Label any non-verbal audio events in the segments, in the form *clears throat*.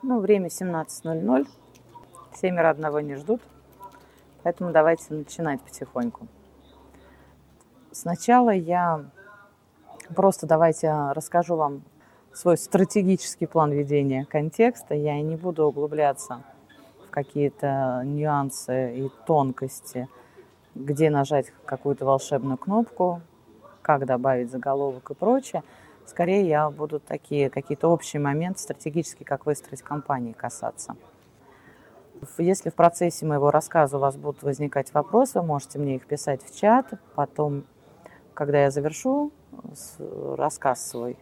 Ну, время 17.00. Семеро одного не ждут. Поэтому давайте начинать потихоньку. Сначала я просто давайте расскажу вам свой стратегический план ведения контекста. Я не буду углубляться в какие-то нюансы и тонкости, где нажать какую-то волшебную кнопку, как добавить заголовок и прочее. Скорее я буду такие какие-то общие моменты стратегические, как выстроить компании касаться. Если в процессе моего рассказа у вас будут возникать вопросы, вы можете мне их писать в чат. Потом, когда я завершу рассказ свой,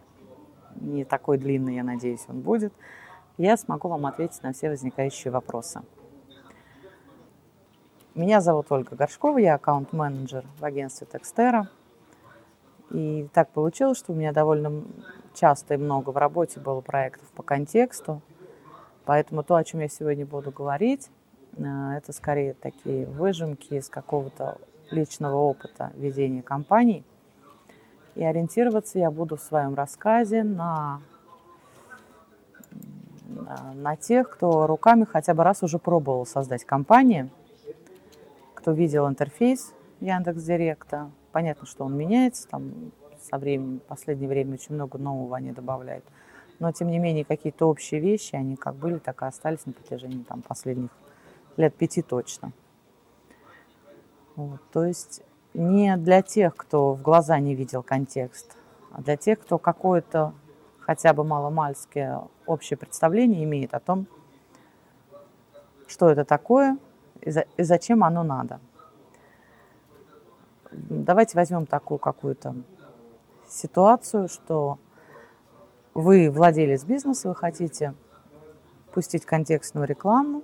не такой длинный, я надеюсь, он будет, я смогу вам ответить на все возникающие вопросы. Меня зовут Ольга Горшкова, я аккаунт-менеджер в агентстве Текстера. И так получилось, что у меня довольно часто и много в работе было проектов по контексту. Поэтому то, о чем я сегодня буду говорить, э, это скорее такие выжимки из какого-то личного опыта ведения компаний. И ориентироваться я буду в своем рассказе на, на тех, кто руками хотя бы раз уже пробовал создать компанию, кто видел интерфейс Яндекс Директа, Понятно, что он меняется, там со временем, в последнее время очень много нового они добавляют. Но, тем не менее, какие-то общие вещи, они как были, так и остались на протяжении там, последних лет пяти точно. Вот, то есть не для тех, кто в глаза не видел контекст, а для тех, кто какое-то хотя бы маломальское общее представление имеет о том, что это такое и, за, и зачем оно надо давайте возьмем такую какую-то ситуацию, что вы владелец бизнеса, вы хотите пустить контекстную рекламу,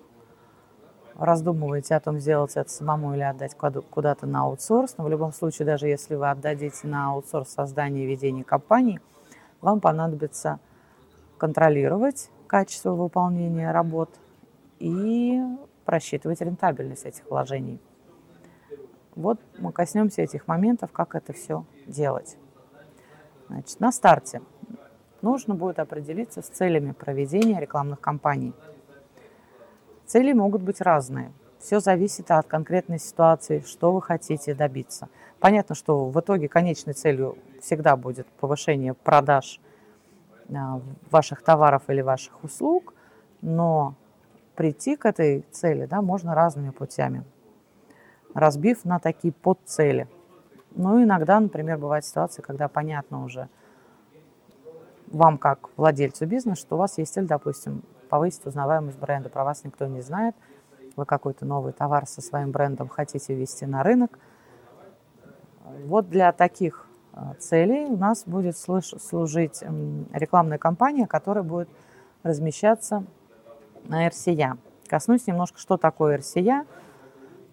раздумываете о том, сделать это самому или отдать куда-то на аутсорс. Но в любом случае, даже если вы отдадите на аутсорс создание и ведение компании, вам понадобится контролировать качество выполнения работ и просчитывать рентабельность этих вложений. Вот мы коснемся этих моментов, как это все делать. Значит, на старте нужно будет определиться с целями проведения рекламных кампаний. Цели могут быть разные. Все зависит от конкретной ситуации, что вы хотите добиться. Понятно, что в итоге конечной целью всегда будет повышение продаж а, ваших товаров или ваших услуг, но прийти к этой цели да, можно разными путями разбив на такие подцели. Ну, иногда, например, бывает ситуация, когда понятно уже вам, как владельцу бизнеса, что у вас есть цель, допустим, повысить узнаваемость бренда. Про вас никто не знает. Вы какой-то новый товар со своим брендом хотите ввести на рынок. Вот для таких э, целей у нас будет служить рекламная кампания, которая будет размещаться на RCA. Коснусь немножко, что такое RCA –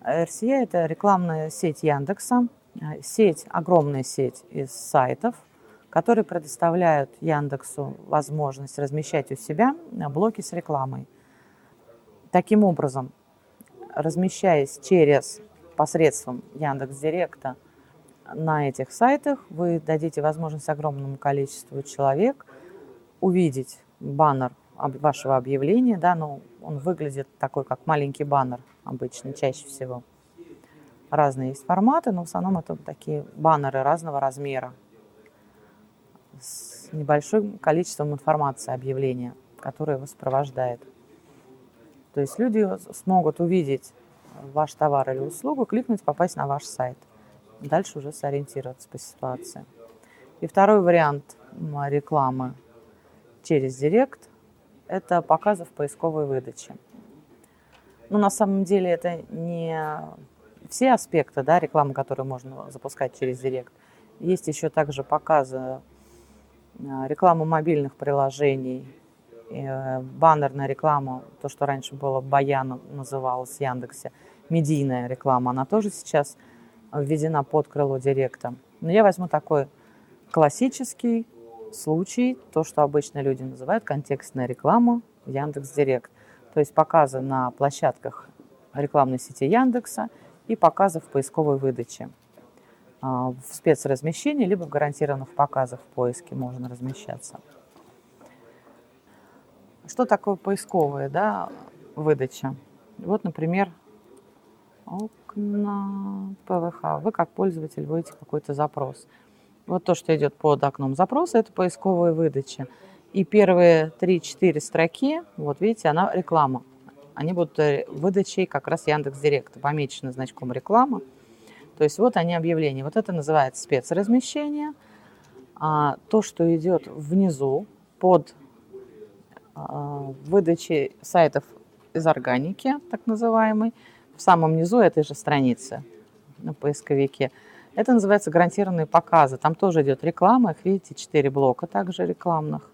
RCA – это рекламная сеть Яндекса, э, сеть, огромная сеть из сайтов, которые предоставляют Яндексу возможность размещать у себя блоки с рекламой. Таким образом, размещаясь через посредством Яндекс Директа на этих сайтах, вы дадите возможность огромному количеству человек увидеть баннер вашего объявления, да, но он выглядит такой, как маленький баннер обычно, чаще всего. Разные есть форматы, но в основном это такие баннеры разного размера с небольшим количеством информации объявления, которое его сопровождает. То есть люди смогут увидеть ваш товар или услугу, кликнуть, попасть на ваш сайт. Дальше уже сориентироваться по ситуации. И второй вариант рекламы через Директ – это показы в поисковой выдаче. Но на самом деле это не все аспекты да, рекламы, которые можно запускать через Директ. Есть еще также показы э, рекламы мобильных приложений, э, баннерная реклама, то, что раньше было Баян называлось в Яндексе, медийная реклама, она тоже сейчас введена под крыло Директа. Но я возьму такой классический случай, то, что обычно люди называют контекстная реклама в Яндекс Директ то есть показы на площадках рекламной сети Яндекса и показы в поисковой выдаче. А, в спецразмещении, либо в гарантированных показах в поиске можно размещаться. Что такое поисковая да, выдача? Вот, например, окна ПВХ. Вы как пользователь вводите какой-то запрос. Вот то, что идет под окном запроса, это поисковая выдача. И первые 3-4 строки, вот видите, она реклама. Они будут э, выдачей как раз Яндекс Директа, помечены значком реклама. То есть вот они объявления. Вот это называется спецразмещение. А то, что идет внизу под а, выдачей сайтов из органики, так называемый, в самом низу этой же страницы на поисковике. Это называется гарантированные показы. Там тоже идет реклама. Их видите, 4 блока также рекламных.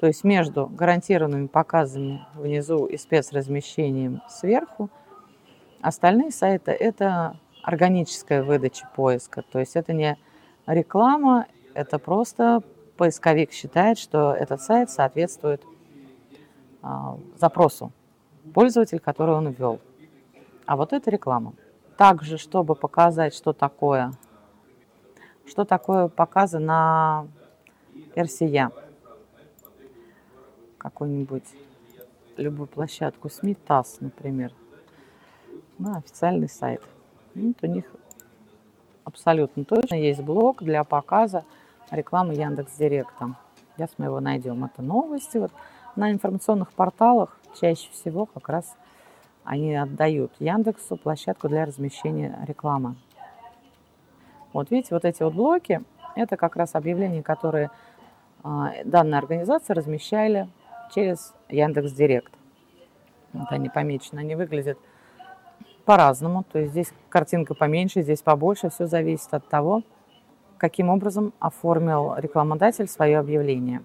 То есть между гарантированными показами внизу и спецразмещением сверху остальные сайты – это органическая выдача поиска. То есть это не реклама, это просто поисковик считает, что этот сайт соответствует а, запросу пользователя, который он ввел. А вот это реклама. Также, чтобы показать, что такое, что такое показы на RCA какую-нибудь любую площадку СМИ, ТАСС, например, на официальный сайт. Вот у них абсолютно точно есть блок для показа рекламы Яндекс Директа. Сейчас мы его найдем. Это новости. Вот на информационных порталах чаще всего как раз они отдают Яндексу площадку для размещения рекламы. Вот видите, вот эти вот блоки, это как раз объявления, которые а, данная организация размещали через Яндекс Директ. Вот они помечены, они выглядят по-разному. То есть здесь картинка поменьше, здесь побольше. Все зависит от того, каким образом оформил рекламодатель свое объявление.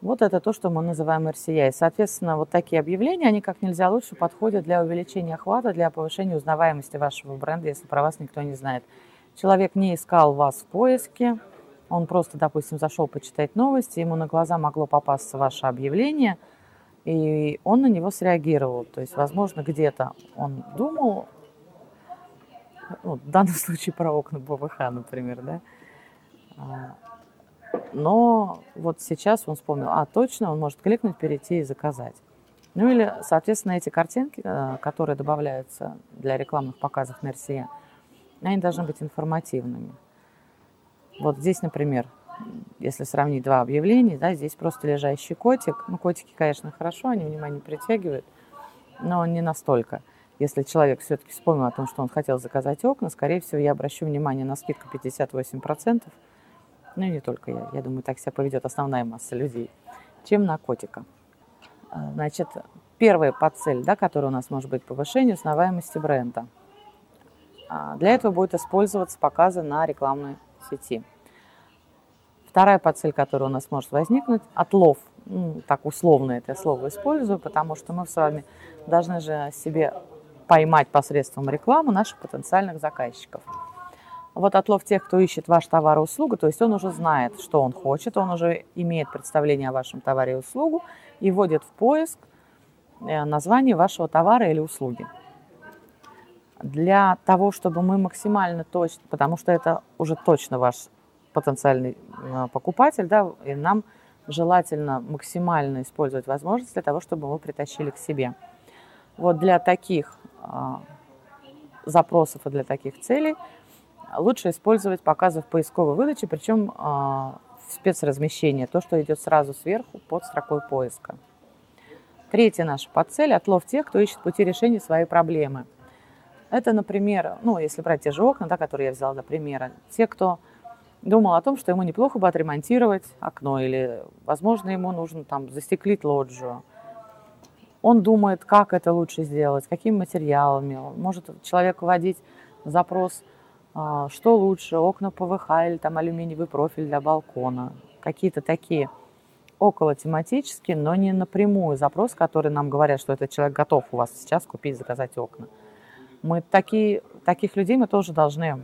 Вот это то, что мы называем RCI. Соответственно, вот такие объявления, они как нельзя лучше подходят для увеличения охвата, для повышения узнаваемости вашего бренда, если про вас никто не знает. Человек не искал вас в поиске, он просто, допустим, зашел почитать новости, ему на глаза могло попасться ваше объявление, и он на него среагировал. То есть, возможно, где-то он думал, ну, в данном *laughs* случае про окна БВХ, например, да, а, но вот сейчас он вспомнил, а точно, он может кликнуть, перейти и заказать. Ну или, соответственно, эти картинки, э, которые добавляются для рекламных показов на RCA, они должны быть информативными. Вот здесь, например, если сравнить два объявления, да, здесь просто лежащий котик. Ну, котики, конечно, хорошо, они внимание притягивают, но не настолько. Если человек все-таки вспомнил о том, что он хотел заказать окна, скорее всего, я обращу внимание на скидку 58%. Ну и не только я. Я думаю, так себя поведет основная масса людей, чем на котика. А, значит, первая подцель, да, которая у нас может быть повышение узнаваемости бренда. А, для этого будет использоваться показы на рекламной сети. Вторая подцель, которая у нас может возникнуть, отлов. Ну, так условно это слово использую, потому что мы с вами должны же себе поймать посредством рекламы наших потенциальных заказчиков. Вот отлов тех, кто ищет ваш товар и услугу, то есть он уже знает, что он хочет, он уже имеет представление о вашем товаре и услугу и вводит в поиск э, название вашего товара или услуги для того, чтобы мы максимально точно, потому что это уже точно ваш потенциальный а, покупатель, да, и нам желательно максимально использовать возможность для того, чтобы мы притащили к себе. Вот для таких а, запросов и для таких целей лучше использовать показы в поисковой выдаче, причем а, в спецразмещении, то, что идет сразу сверху под строкой поиска. Третья наша подцель – отлов тех, кто ищет пути решения своей проблемы – это, например, ну, если брать те же окна, да, которые я взяла за пример, те, кто думал о том, что ему неплохо бы отремонтировать окно, или, возможно, ему нужно там застеклить лоджию. Он думает, как это лучше сделать, какими материалами. Может человек вводить запрос, а, что лучше, окна ПВХ или там алюминиевый профиль для балкона. Какие-то такие около тематические, но не напрямую запрос, который нам говорят, что этот человек готов у вас сейчас купить, заказать окна. Мы такие, таких людей мы тоже должны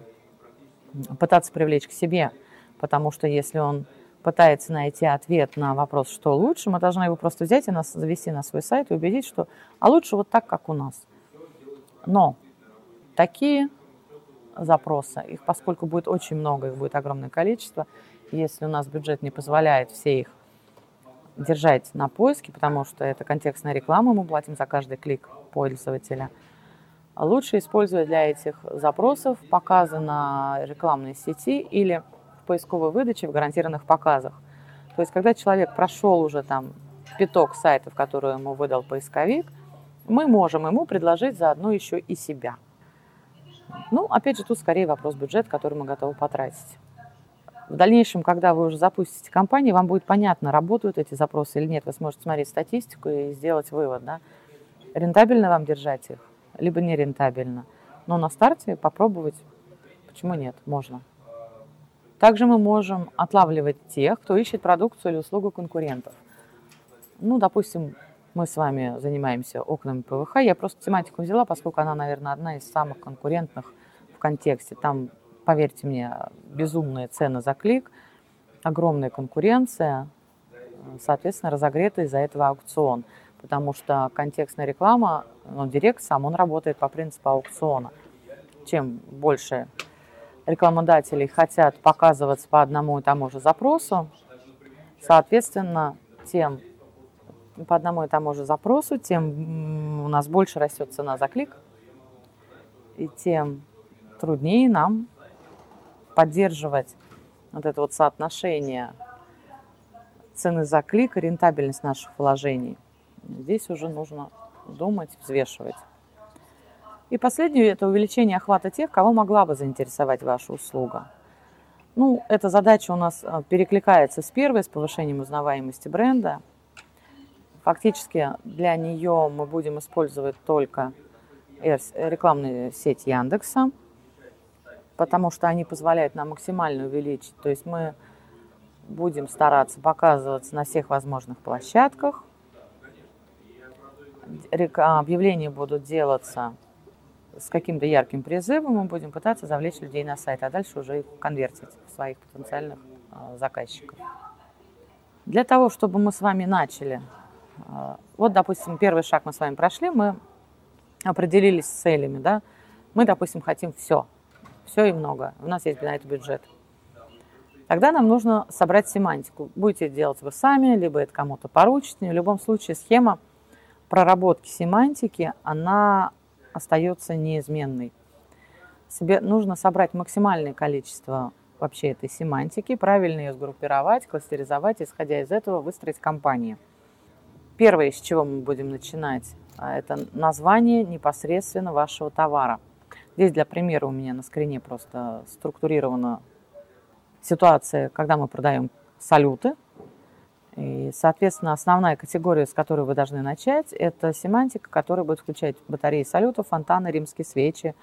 пытаться привлечь к себе, потому что если он пытается найти ответ на вопрос, что лучше, мы должны его просто взять и нас завести на свой сайт и убедить, что а лучше вот так, как у нас. Но такие запросы, их поскольку будет очень много, их будет огромное количество, если у нас бюджет не позволяет все их держать на поиске, потому что это контекстная реклама, мы платим за каждый клик пользователя. Лучше использовать для этих запросов показы на рекламной сети или в поисковой выдаче в гарантированных показах. То есть, когда человек прошел уже там пяток сайтов, которые ему выдал поисковик, мы можем ему предложить заодно еще и себя. Ну, опять же, тут скорее вопрос бюджета, который мы готовы потратить. В дальнейшем, когда вы уже запустите компанию, вам будет понятно, работают эти запросы или нет. Вы сможете смотреть статистику и сделать вывод, да, рентабельно вам держать их, либо не рентабельно. Но на старте попробовать, почему нет, можно. Также мы можем отлавливать тех, кто ищет продукцию или услугу конкурентов. Ну, допустим, мы с вами занимаемся окнами ПВХ. Я просто тематику взяла, поскольку она, наверное, одна из самых конкурентных в контексте. Там, поверьте мне, безумные цены за клик, огромная конкуренция, соответственно, разогретый из-за этого аукцион. Потому что контекстная реклама, ну, директ сам, он работает по принципу аукциона. Чем больше рекламодателей хотят показываться по одному и тому же запросу, соответственно, тем по одному и тому же запросу, тем у нас больше растет цена за клик, и тем труднее нам поддерживать вот это вот соотношение цены за клик и рентабельность наших вложений. Здесь уже нужно думать, взвешивать. И последнее – это увеличение охвата тех, кого могла бы заинтересовать ваша услуга. Ну, эта задача у нас э, перекликается с первой, с повышением узнаваемости бренда – Фактически для нее мы будем использовать только рекламную сеть Яндекса, потому что они позволяют нам максимально увеличить. То есть мы будем стараться показываться на всех возможных площадках. Объявления будут делаться с каким-то ярким призывом, мы будем пытаться завлечь людей на сайт, а дальше уже их конвертить в своих потенциальных а, заказчиков. Для того, чтобы мы с вами начали а, вот, допустим, первый шаг мы с вами прошли, мы определились с целями, да, мы, допустим, хотим все, все и много, у нас есть на это бюджет. Тогда нам нужно собрать семантику. Будете делать вы сами, либо это кому-то поручите. В любом случае схема проработки семантики, она остается неизменной. Себе нужно собрать максимальное количество вообще этой семантики, правильно ее сгруппировать, кластеризовать, исходя из этого выстроить компанию. Первое, с чего мы будем начинать, а, это название непосредственно вашего товара. Здесь для примера у меня на скрине просто структурирована ситуация, когда мы продаем салюты. И, соответственно, основная категория, с которой вы должны начать, это семантика, которая будет включать батареи салютов, фонтаны, римские свечи,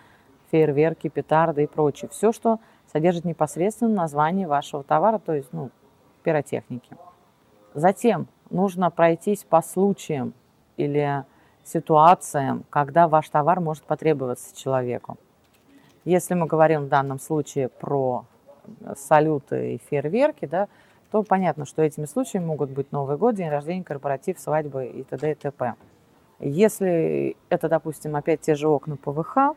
фейерверки, петарды и прочее. Все, что содержит непосредственно название вашего товара, то есть ну, пиротехники. Затем нужно пройтись по случаям или ситуациям, когда ваш товар может потребоваться человеку. Если мы говорим в данном случае про салюты и фейерверки, да, то понятно, что этими случаями могут быть Новый год, день рождения, корпоратив, свадьбы и т.д. и т.п. Если это, допустим, опять те же окна ПВХ,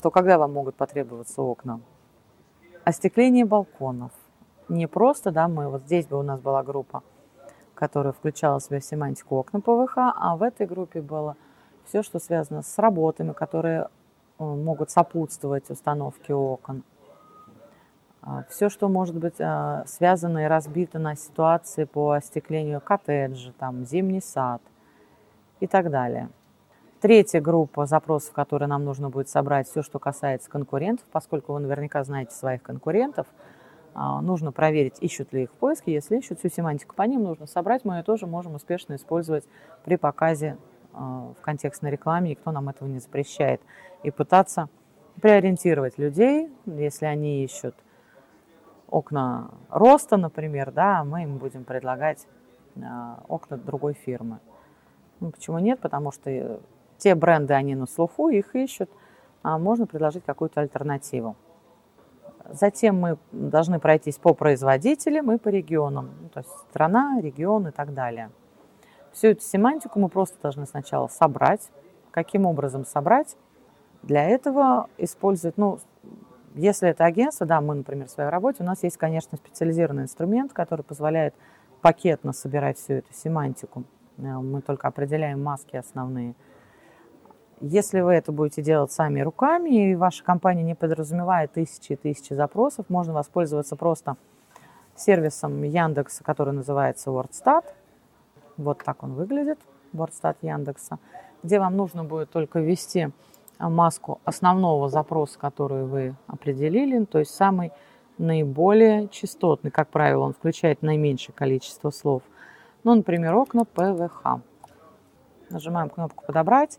то когда вам могут потребоваться окна? Остекление балконов. Не просто, да, мы вот здесь бы у нас была группа которая включала в себя семантику окна ПВХ, а в этой группе было все, что связано с работами, которые э, могут сопутствовать установке окон. А, все, что может быть а, связано и разбито на ситуации по остеклению коттеджа, там, зимний сад и так далее. Третья группа запросов, которые нам нужно будет собрать, все, что касается конкурентов, поскольку вы наверняка знаете своих конкурентов – а, нужно проверить, ищут ли их в поиске. Если ищут, всю семантику по ним нужно собрать. Мы ее тоже можем успешно использовать при показе в контекстной рекламе, никто нам этого не запрещает. И пытаться приориентировать людей, если они ищут окна роста, например, да, мы им будем предлагать а, окна другой фирмы. Ну, почему нет? Потому что э, те бренды, они на слуху, их ищут, а можно предложить какую-то альтернативу. Затем мы должны пройтись по производителям и по регионам, ну, то есть страна, регион и так далее. Всю эту семантику мы просто должны сначала собрать. Каким образом собрать? Для этого использовать, ну, если это агентство, да, мы, например, в своей работе, у нас есть, конечно, специализированный инструмент, который позволяет пакетно собирать всю эту семантику. Э, мы только определяем маски основные. Если вы это будете делать сами руками, и ваша компания не подразумевает тысячи и тысячи запросов, можно воспользоваться просто сервисом Яндекса, который называется WordStat. Вот так он выглядит, WordStat Яндекса, где вам нужно будет только ввести маску основного запроса, который вы определили, то есть самый наиболее частотный, как правило, он включает наименьшее количество слов. Ну, например, окна ПВХ. Нажимаем кнопку «Подобрать»,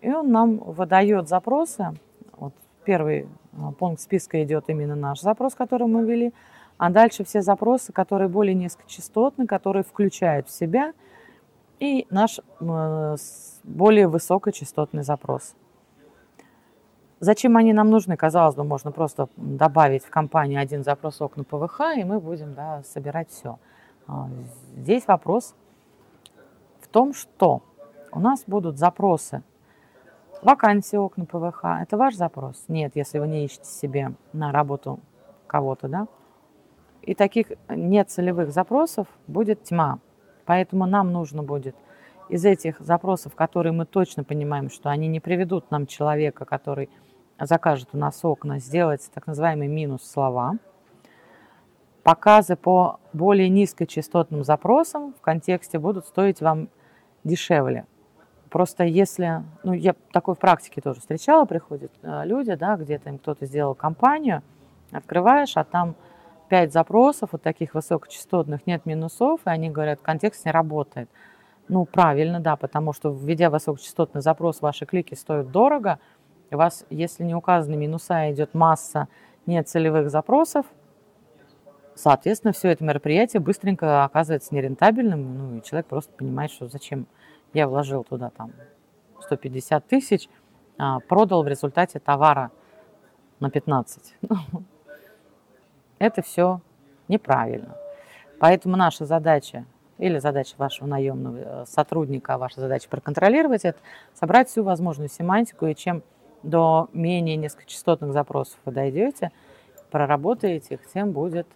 и он нам выдает запросы. Вот первый а, пункт списка идет именно наш запрос, который мы ввели, а дальше все запросы, которые более низкочастотны, которые включают в себя и наш более высокочастотный запрос. Зачем они нам нужны? Казалось бы, можно просто добавить в компанию один запрос окна ПВХ, и мы будем да, собирать все. А, здесь вопрос в том, что у нас будут запросы вакансии окна ПВХ. Это ваш запрос? Нет, если вы не ищете себе на работу кого-то, да? И таких нецелевых запросов будет тьма. Поэтому нам нужно будет из этих запросов, которые мы точно понимаем, что они не приведут нам человека, который закажет у нас окна, сделать так называемый минус слова. Показы по более низкочастотным запросам в контексте будут стоить вам дешевле. Просто если, ну я такой в практике тоже встречала, приходят э, люди, да, где-то им кто-то сделал компанию, открываешь, а там пять запросов вот таких высокочастотных, нет минусов, и они говорят, контекст не работает. Ну, правильно, да, потому что введя высокочастотный запрос, ваши клики стоят дорого – у вас, если не указаны минуса, идет масса нецелевых запросов, соответственно, все это мероприятие быстренько оказывается нерентабельным, ну, и человек просто понимает, что зачем я вложил туда там 150 тысяч, а продал в результате товара на 15. *laughs* Это все неправильно. Поэтому наша задача или задача вашего наемного э, сотрудника, ваша задача проконтролировать это, собрать всю возможную семантику, и чем до менее низкочастотных запросов вы дойдете, проработаете их, тем будет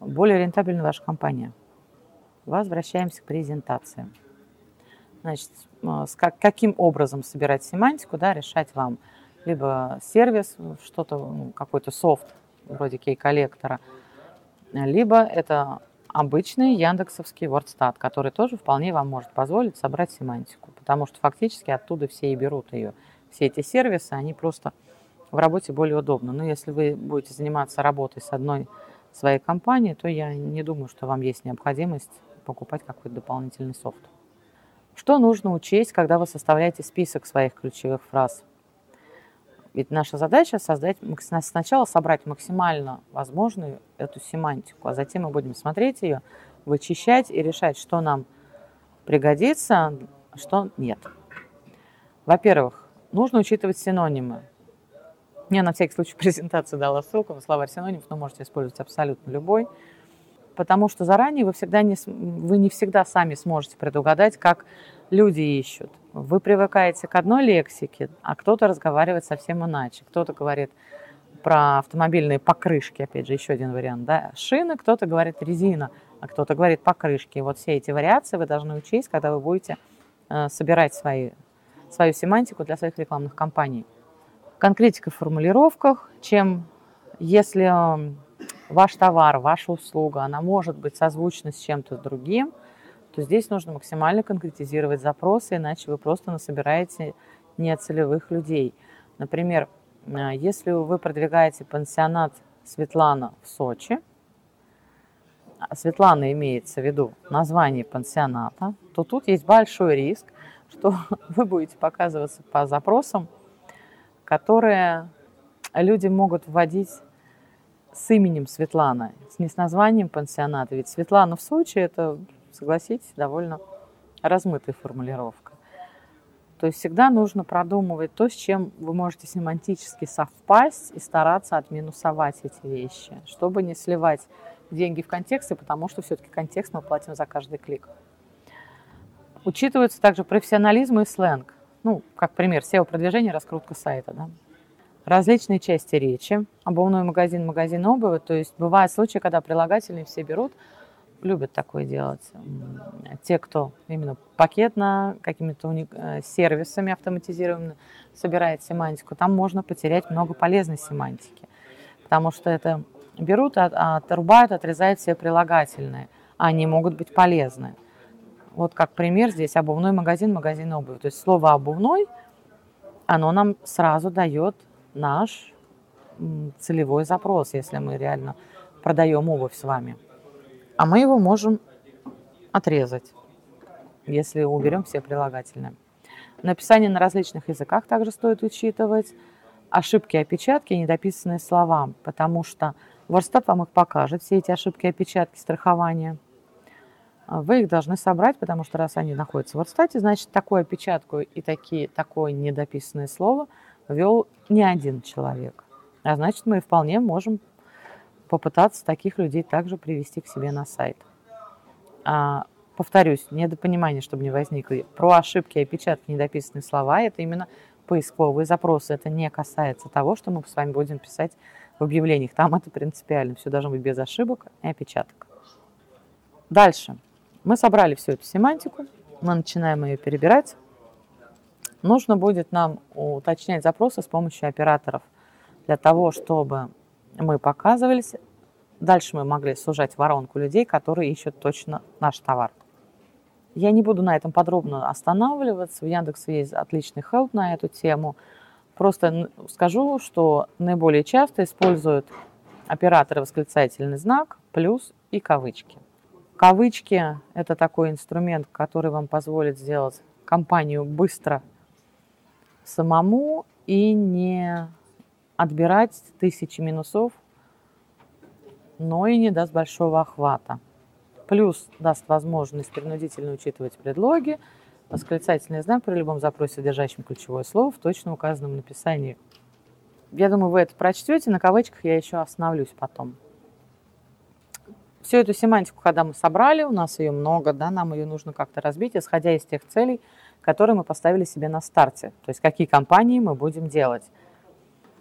более рентабельна ваша компания. Возвращаемся к презентации. Значит, с как, каким образом собирать семантику, да, решать вам. Либо сервис, что-то, ну, какой-то софт, вроде кей-коллектора, либо это обычный яндексовский WordStat, который тоже вполне вам может позволить собрать семантику, потому что фактически оттуда все и берут ее все эти сервисы, они просто в работе более удобны. Но если вы будете заниматься работой с одной своей компанией, то я не думаю, что вам есть необходимость покупать какой-то дополнительный софт. Что нужно учесть, когда вы составляете список своих ключевых фраз? Ведь наша задача создать, сначала собрать максимально возможную эту семантику, а затем мы будем смотреть ее, вычищать и решать, что нам пригодится, что нет. Во-первых, нужно учитывать синонимы. Я на всякий случай *laughs* презентации дала ссылку на словарь синонимов, но можете использовать абсолютно любой, потому что заранее вы, всегда не, вы не всегда сами сможете предугадать, как люди ищут. Вы привыкаете к одной лексике, а кто-то разговаривает совсем иначе. Кто-то говорит про автомобильные покрышки, опять же, еще один вариант, да, шины, кто-то говорит резина, а кто-то говорит покрышки. Вот все эти вариации вы должны учесть, когда вы будете э, собирать свои свою семантику для своих рекламных кампаний. Конкретика в формулировках, чем если ваш товар, ваша услуга, она может быть созвучна с чем-то другим, то здесь нужно максимально конкретизировать запросы, иначе вы просто насобираете нецелевых людей. Например, э, если вы продвигаете пансионат Светлана в Сочи, а Светлана имеется в виду название пансионата, то тут есть большой риск, что *laughs* вы будете показываться по запросам, которые люди могут вводить с именем Светлана, не с названием пансионата. Ведь Светлана в Сочи – это, согласитесь, довольно размытая формулировка. То есть всегда нужно продумывать то, с чем вы можете семантически совпасть и стараться отминусовать эти вещи, чтобы не сливать деньги в контексте, потому что все-таки контекст мы платим за каждый клик. Учитываются также профессионализм и сленг. Ну, как пример, SEO-продвижение, раскрутка сайта. Да? Различные части речи. Обувной магазин, магазин обуви. То есть бывают случаи, когда прилагательные все берут любят такое делать. Те, кто именно пакетно, какими-то уник... Э, сервисами автоматизированными собирает семантику, там можно потерять много полезной семантики. Потому что это берут, отрубают, отрезают все прилагательные. Они могут быть полезны. Вот как пример здесь обувной магазин, магазин обуви. То есть слово обувной, оно нам сразу дает наш целевой запрос, если мы реально продаем обувь с вами. А мы его можем отрезать, если уберем все прилагательные. Написание на различных языках также стоит учитывать. Ошибки опечатки недописанные слова, потому что WordStat вам их покажет, все эти ошибки опечатки, страхования. Вы их должны собрать, потому что раз они находятся в WordStat, значит, такую опечатку и такие, такое недописанное слово вел не один человек. А значит, мы вполне можем попытаться таких людей также привести к себе на сайт. А, повторюсь, недопонимание, чтобы не возникло. Про ошибки, опечатки, недописанные слова – это именно поисковые запросы. Это не касается того, что мы с вами будем писать в объявлениях. Там это принципиально. Все должно быть без ошибок и опечаток. Дальше. Мы собрали всю эту семантику. Мы начинаем ее перебирать. Нужно будет нам уточнять запросы с помощью операторов для того, чтобы мы показывались. Дальше мы могли сужать воронку людей, которые ищут точно наш товар. Я не буду на этом подробно останавливаться. В Яндексе есть отличный хелп на эту тему. Просто скажу, что наиболее часто используют операторы восклицательный знак, плюс и кавычки. Кавычки – это такой инструмент, который вам позволит сделать компанию быстро самому и не отбирать тысячи минусов, но и не даст большого охвата. Плюс даст возможность принудительно учитывать предлоги, восклицательный знак при любом запросе, содержащем ключевое слово в точно указанном написании. Я думаю, вы это прочтете, на кавычках я еще остановлюсь потом. Всю эту семантику, когда мы собрали, у нас ее много, да, нам ее нужно как-то разбить, исходя из тех целей, которые мы поставили себе на старте. То есть какие компании мы будем делать.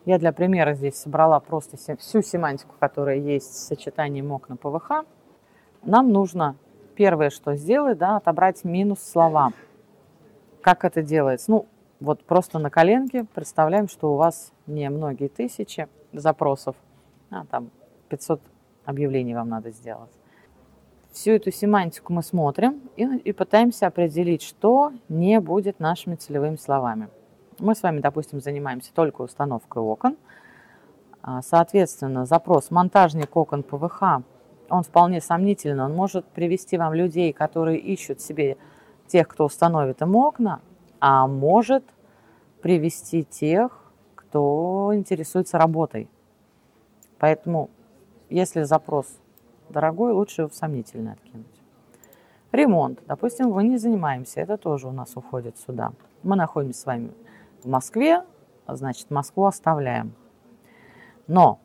Я для примера здесь собрала просто всю семантику, которая есть в сочетании МОК на ПВХ. Нам нужно первое, что сделать, да, отобрать минус слова. Как это делается? Ну, вот просто на коленке представляем, что у вас не многие тысячи запросов, а там 500 объявлений вам надо сделать. Всю эту семантику мы смотрим и, и пытаемся определить, что не будет нашими целевыми словами. Мы с вами, допустим, занимаемся только установкой окон. А, соответственно, запрос монтажник окон ПВХ, он вполне сомнительный. Он может привести вам людей, которые ищут себе тех, кто установит им окна, а может привести тех, кто интересуется работой. Поэтому, если запрос дорогой, лучше в сомнительный откинуть. Ремонт. Допустим, мы не занимаемся, это тоже у нас уходит сюда. Мы находимся с вами в Москве, значит, Москву оставляем. Но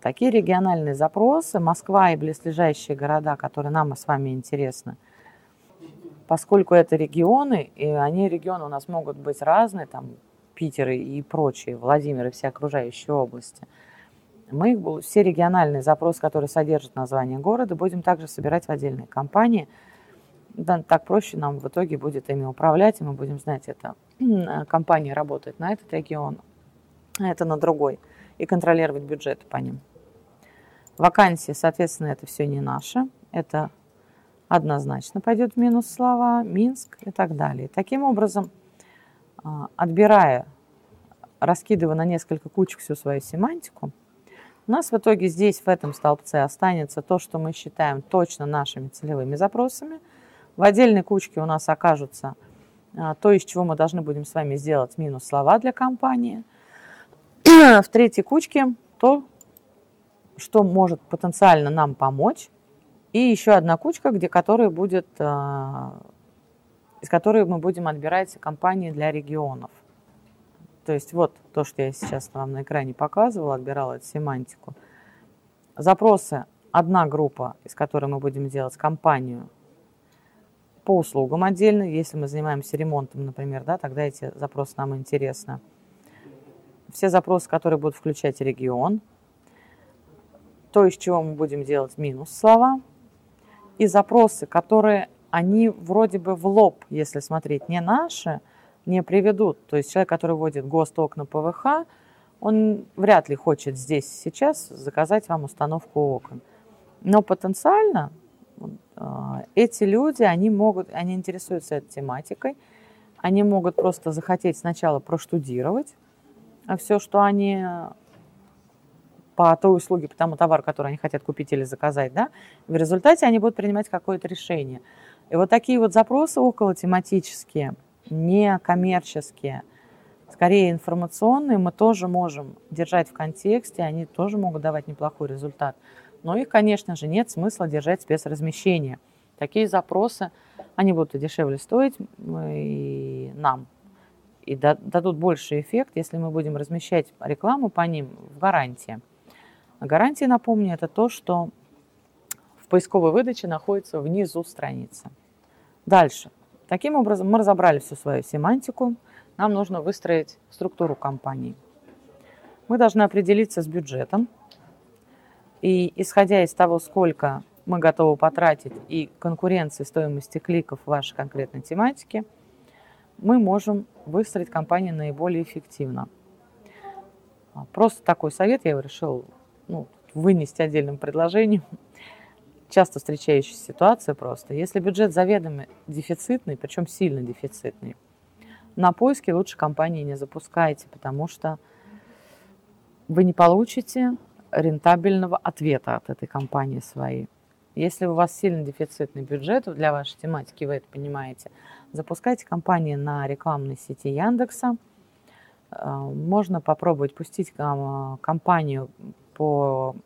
такие региональные запросы, Москва и близлежащие города, которые нам с вами интересны, поскольку это регионы, и они регионы у нас могут быть разные, там Питер и прочие, Владимир и все окружающие области, мы все региональные запросы, которые содержат название города, будем также собирать в отдельные компании. Да, так проще нам в итоге будет ими управлять, и мы будем знать, это Э, компания работает на этот регион, а это на другой, и контролировать бюджеты по ним. Вакансии, соответственно, это все не наше, это однозначно пойдет в минус слова, Минск и так далее. Таким образом, а, отбирая, раскидывая на несколько кучек всю свою семантику, у нас в итоге здесь, в этом столбце, останется то, что мы считаем точно нашими целевыми запросами. В отдельной кучке у нас окажутся – а, то, из чего мы должны будем с вами сделать минус слова для компании. *clears throat* В третьей кучке то, что может потенциально нам помочь. И еще одна кучка, где которая будет, а, из которой мы будем отбирать компании для регионов. То есть вот то, что я сейчас вам на экране показывала, отбирала эту семантику. Запросы одна группа, из которой мы будем делать компанию по услугам отдельно. Если мы занимаемся ремонтом, например, да, тогда эти запросы нам интересны. Все запросы, которые будут включать регион, то, из чего мы будем делать минус слова, и запросы, которые они вроде бы в лоб, если смотреть, не наши, не приведут. То есть человек, который вводит ГОСТ окна ПВХ, он вряд ли хочет здесь сейчас заказать вам установку окон. Но потенциально а, эти люди, они могут, они интересуются этой тематикой, они могут просто захотеть сначала проштудировать все, что они по той услуге, по тому товару, который они хотят купить или заказать, да, в результате они будут принимать какое-то решение. И вот такие вот запросы около тематические, не коммерческие, скорее информационные, мы тоже можем держать в контексте, они тоже могут давать неплохой результат. Но их, конечно же, нет смысла держать спецразмещение. Такие запросы, они будут и дешевле стоить и нам, и дадут больший эффект, если мы будем размещать рекламу по ним в гарантии. А гарантия, напомню, это то, что в поисковой выдаче находится внизу страницы. Дальше. Таким образом, мы разобрали всю свою семантику. Нам нужно выстроить структуру компании. Мы должны определиться с бюджетом. И исходя из того, сколько мы готовы потратить и конкуренции стоимости кликов в вашей конкретной тематике, мы можем выстроить компанию наиболее эффективно. Просто такой совет я решил ну, вынести отдельным предложением. Часто встречающаяся ситуация просто. Если бюджет заведомо дефицитный, причем сильно дефицитный, на поиски лучше компании не запускайте, потому что вы не получите рентабельного ответа от этой компании своей. Если у вас сильно дефицитный бюджет для вашей тематики, вы это понимаете, запускайте компании на рекламной сети Яндекса. Э, можно попробовать пустить компанию по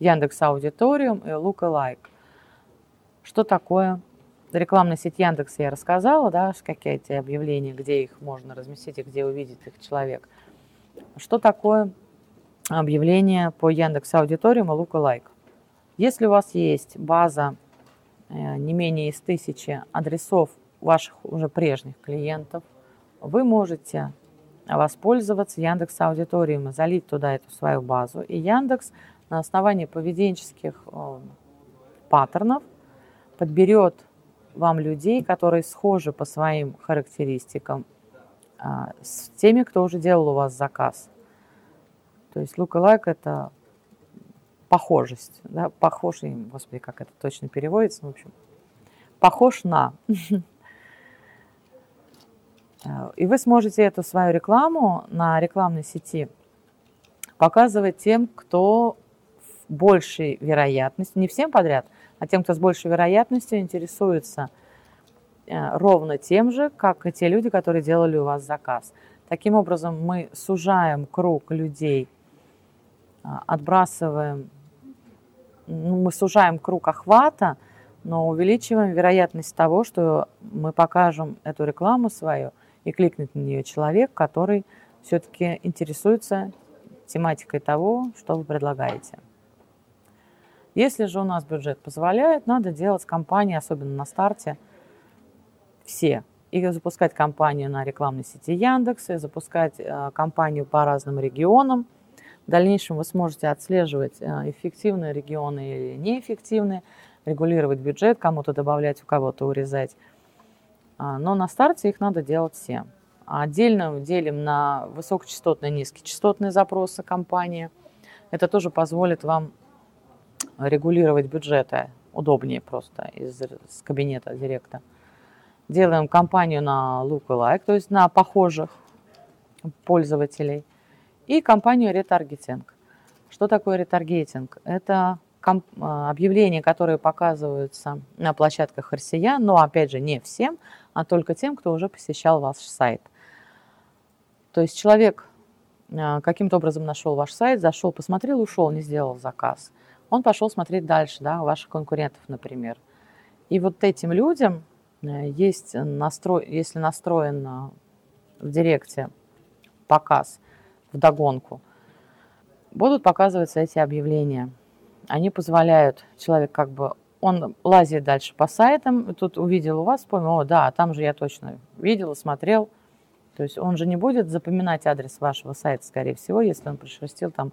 Яндекс Аудиториум и Lookalike. Что такое? Рекламная сеть Яндекса я рассказала, да, какие эти объявления, где их можно разместить и где увидит их человек. Что такое объявление по Яндекс Аудиториум и Lookalike? Если у вас есть база э, не менее из тысячи адресов ваших уже прежних клиентов, вы можете воспользоваться Яндекс Аудиторием, залить туда эту свою базу. И Яндекс на основании поведенческих э, паттернов подберет вам людей, которые схожи по своим характеристикам э, с теми, кто уже делал у вас заказ. То есть lookalike – это похожесть, да, похожий, господи, как это точно переводится, в общем, похож на. *laughs* И вы сможете эту свою рекламу на рекламной сети показывать тем, кто большей вероятностью, не всем подряд, а тем, кто с большей вероятностью интересуется э, ровно тем же, как и те люди, которые делали у вас заказ. Таким образом, мы сужаем круг людей, э, отбрасываем, ну, мы сужаем круг охвата, но увеличиваем вероятность того, что мы покажем эту рекламу свою и кликнет на нее человек, который все-таки интересуется тематикой того, что вы предлагаете. Если же у нас бюджет позволяет, надо делать кампании, особенно на старте, все. И запускать кампанию на рекламной сети Яндекса, и запускать э, кампанию по разным регионам. В дальнейшем вы сможете отслеживать э, эффективные регионы или неэффективные, регулировать бюджет, кому-то добавлять, у кого-то урезать. А, но на старте их надо делать все. Отдельно делим на высокочастотные низкочастотные запросы компании. Это тоже позволит вам регулировать бюджеты удобнее просто из, из кабинета директа. Делаем компанию на lookalike, то есть на похожих пользователей. И компанию ретаргетинг. Что такое ретаргетинг? Это а, объявления, которые показываются на площадках россиян, но опять же не всем, а только тем, кто уже посещал ваш сайт. То есть человек а, каким-то образом нашел ваш сайт, зашел, посмотрел, ушел, не сделал заказ. Он пошел смотреть дальше, да, ваших конкурентов, например. И вот этим людям э, есть настрой, если настроен в директе показ в догонку, будут показываться эти объявления. Они позволяют, человек как бы он лазит дальше по сайтам, тут увидел у вас, вспомнил, о, да, там же я точно видел, смотрел. То есть он же не будет запоминать адрес вашего сайта, скорее всего, если он пришерстил там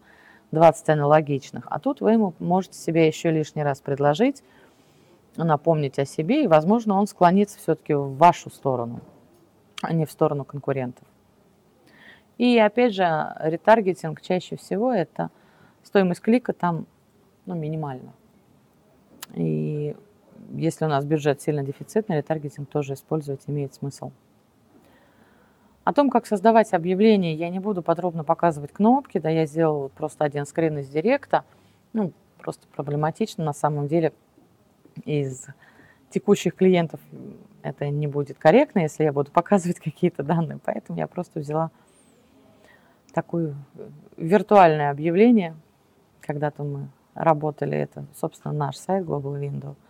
20 аналогичных. А тут вы ему можете себе еще лишний раз предложить напомнить о себе, и, возможно, он склонится все-таки в вашу сторону, а не в сторону конкурентов. И опять же, ретаргетинг чаще всего это стоимость клика там ну, минимальна. И если у нас бюджет сильно дефицитный, ретаргетинг тоже использовать имеет смысл. О том, как создавать объявления, я не буду подробно показывать кнопки, да, я сделала просто один скрин из директа, ну, просто проблематично на самом деле из текущих клиентов это не будет корректно, если я буду *laughs* показывать какие-то данные, поэтому я просто взяла такое виртуальное объявление, когда-то мы работали, это, собственно, наш сайт Global Window –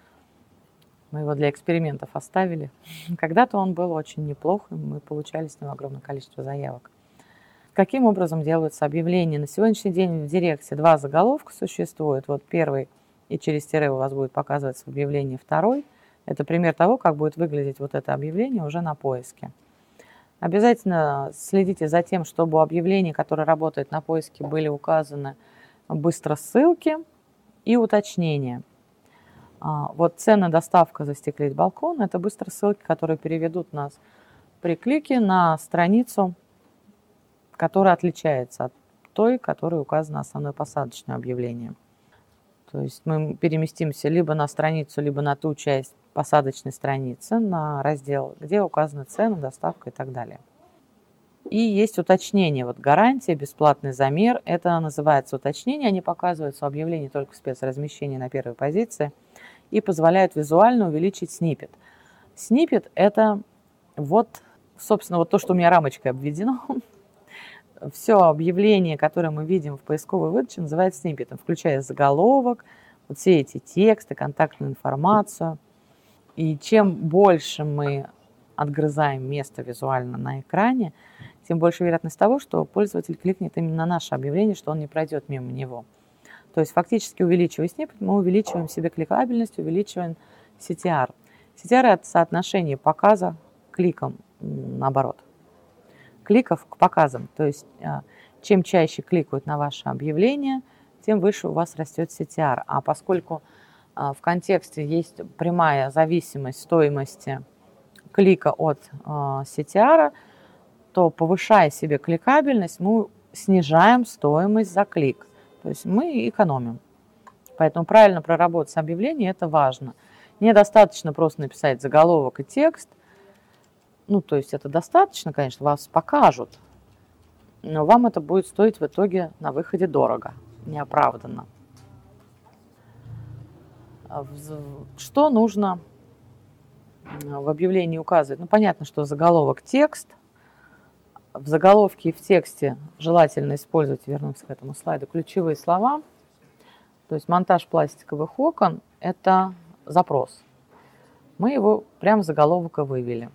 мы его для экспериментов оставили. *laughs* Когда-то он был очень неплох, и мы получали с него огромное количество заявок. Каким образом делаются объявления? На сегодняшний день в Директе два заголовка существуют. Вот первый, и через тире у вас будет показываться в объявлении второй. Это пример того, как будет выглядеть вот это объявление уже на поиске. Обязательно следите за тем, чтобы у объявлений, которые работают на поиске, были указаны быстро ссылки и уточнения – вот цена доставка застеклить балкон – это быстро ссылки, которые переведут нас при клике на страницу, которая отличается от той, которая указана основное посадочное объявление. То есть мы переместимся либо на страницу, либо на ту часть посадочной страницы, на раздел, где указаны цены, доставка и так далее. И есть уточнение. Вот гарантия, бесплатный замер. Это называется уточнение. Они показываются в объявлении только в спецразмещении на первой позиции и позволяют визуально увеличить снипет. Снипет – это вот, собственно, вот то, что у меня рамочкой обведено. *laughs* Все объявление, которое мы видим в поисковой выдаче, называется сниппетом, включая заголовок, вот все эти тексты, контактную информацию. И чем больше мы отгрызаем место визуально на экране, тем больше вероятность того, что пользователь кликнет именно на наше объявление, что он не пройдет мимо него. То есть фактически увеличивая сниппет, мы увеличиваем себе кликабельность, увеличиваем CTR. CTR – это соотношение показа кликом, наоборот. Кликов к показам. То есть а, чем чаще кликают на ваше объявление, тем выше у вас растет CTR. А поскольку а, в контексте есть прямая зависимость стоимости клика от CTR, то повышая себе кликабельность, мы снижаем стоимость за клик. То есть мы экономим. Поэтому правильно проработать объявление – это важно. Недостаточно просто написать заголовок и текст. Ну, то есть это достаточно, конечно, вас покажут, но вам это будет стоить в итоге на выходе дорого, неоправданно. Что нужно в объявлении указывать? Ну, понятно, что заголовок – текст – в заголовке и в тексте желательно использовать, вернуться к этому слайду, ключевые слова. То есть монтаж пластиковых окон – это запрос. Мы его прямо и вывели.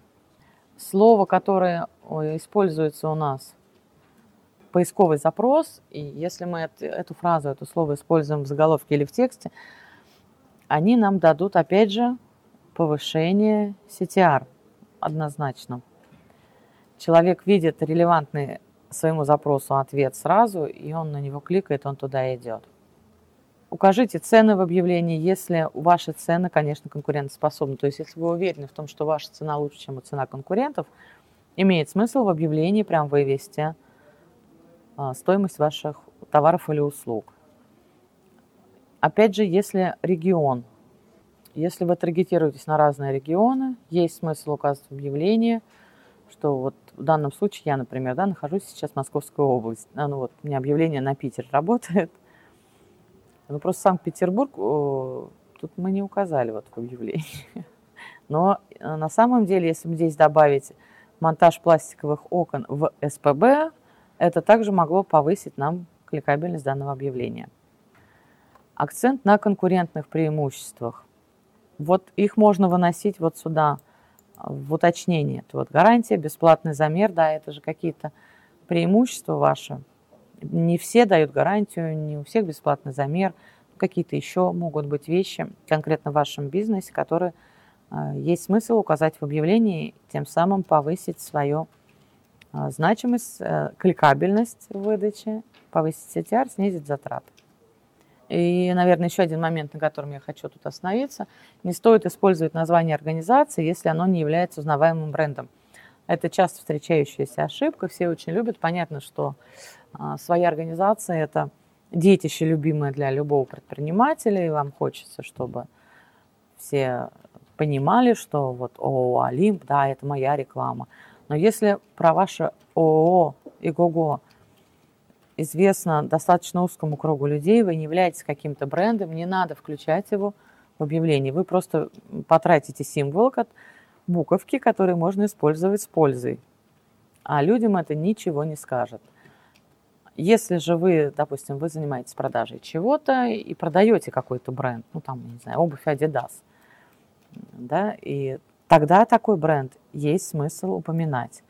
Слово, которое используется у нас поисковый запрос, и если мы эту фразу, это слово используем в заголовке или в тексте, они нам дадут, опять же, повышение CTR однозначно человек видит релевантный своему запросу ответ сразу, и он на него кликает, он туда идет. Укажите цены в объявлении, если ваши цены, конечно, конкурентоспособны. То есть, если вы уверены в том, что ваша цена лучше, чем цена конкурентов, имеет смысл в объявлении прям вывести а, стоимость ваших товаров или услуг. Опять же, если регион, если вы таргетируетесь на разные регионы, есть смысл указывать в объявлении – что вот в данном случае я, например, да, нахожусь сейчас в Московской области. А, ну вот у меня объявление на Питер работает. *laughs* Ну просто Санкт-Петербург тут мы не указали вот в объявлении. *laughs* Но э, на самом деле, если здесь добавить монтаж пластиковых окон в СПБ, это также могло повысить нам кликабельность данного объявления. Акцент на конкурентных преимуществах. Вот их можно выносить вот сюда – в уточнении. Это вот гарантия, бесплатный замер, да, это же какие-то преимущества ваши. Не все дают гарантию, не у всех бесплатный замер. Какие-то еще могут быть вещи конкретно в вашем бизнесе, которые э, есть смысл указать в объявлении, тем самым повысить свою э, значимость, э, кликабельность выдачи, повысить CTR, снизить затраты. И, наверное, еще один момент, на котором я хочу тут остановиться. Не стоит использовать название организации, если оно не является узнаваемым брендом. Это часто встречающаяся ошибка, все очень любят. Понятно, что а, своя организация – это детище любимое для любого предпринимателя, и вам хочется, чтобы все понимали, что вот ООО «Олимп», да, это моя реклама. Но если про ваше ООО «Игого» известно достаточно узкому кругу людей, вы не являетесь каким-то брендом, не надо включать его в объявление. Вы просто потратите символ, буковки, которые можно использовать с пользой. А людям это ничего не скажет. Если же вы, допустим, вы занимаетесь продажей чего-то и продаете какой-то бренд, ну там, не знаю, обувь Adidas, да, и тогда такой бренд есть смысл упоминать.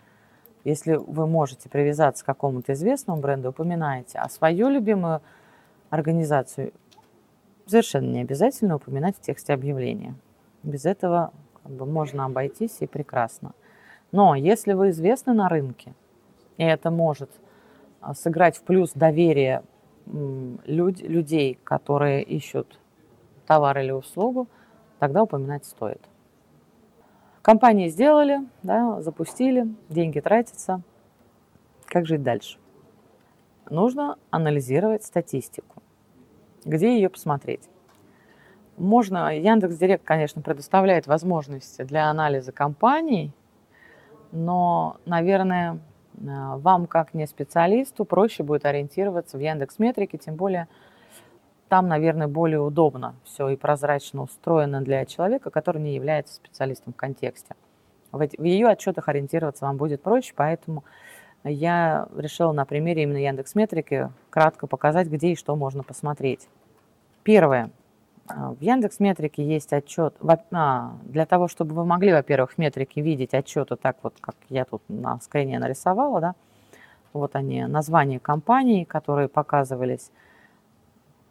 Если вы можете привязаться к какому-то известному бренду, упоминайте. А свою любимую организацию совершенно не обязательно упоминать в тексте объявления. Без этого как бы, можно обойтись и прекрасно. Но если вы известны на рынке, и это может а, сыграть в плюс доверие люд, людей, которые ищут товар или услугу, тогда упоминать стоит. Компании сделали, да, запустили, деньги тратятся. Как жить дальше? Нужно анализировать статистику. Где ее посмотреть? Можно, Яндекс Директ, конечно, предоставляет возможности для анализа компаний, но, наверное, вам, как не специалисту, проще будет ориентироваться в Яндекс Метрике, тем более там, наверное, более удобно все и прозрачно устроено для человека, который не является специалистом в контексте. В, ее отчетах ориентироваться вам будет проще, поэтому я решила на примере именно Яндекс Метрики кратко показать, где и что можно посмотреть. Первое. А, в Яндекс Метрике есть отчет. А, для того, чтобы вы могли, во-первых, в метрике видеть отчеты так вот, как я тут на скрине нарисовала, да, вот они, названия компаний, которые показывались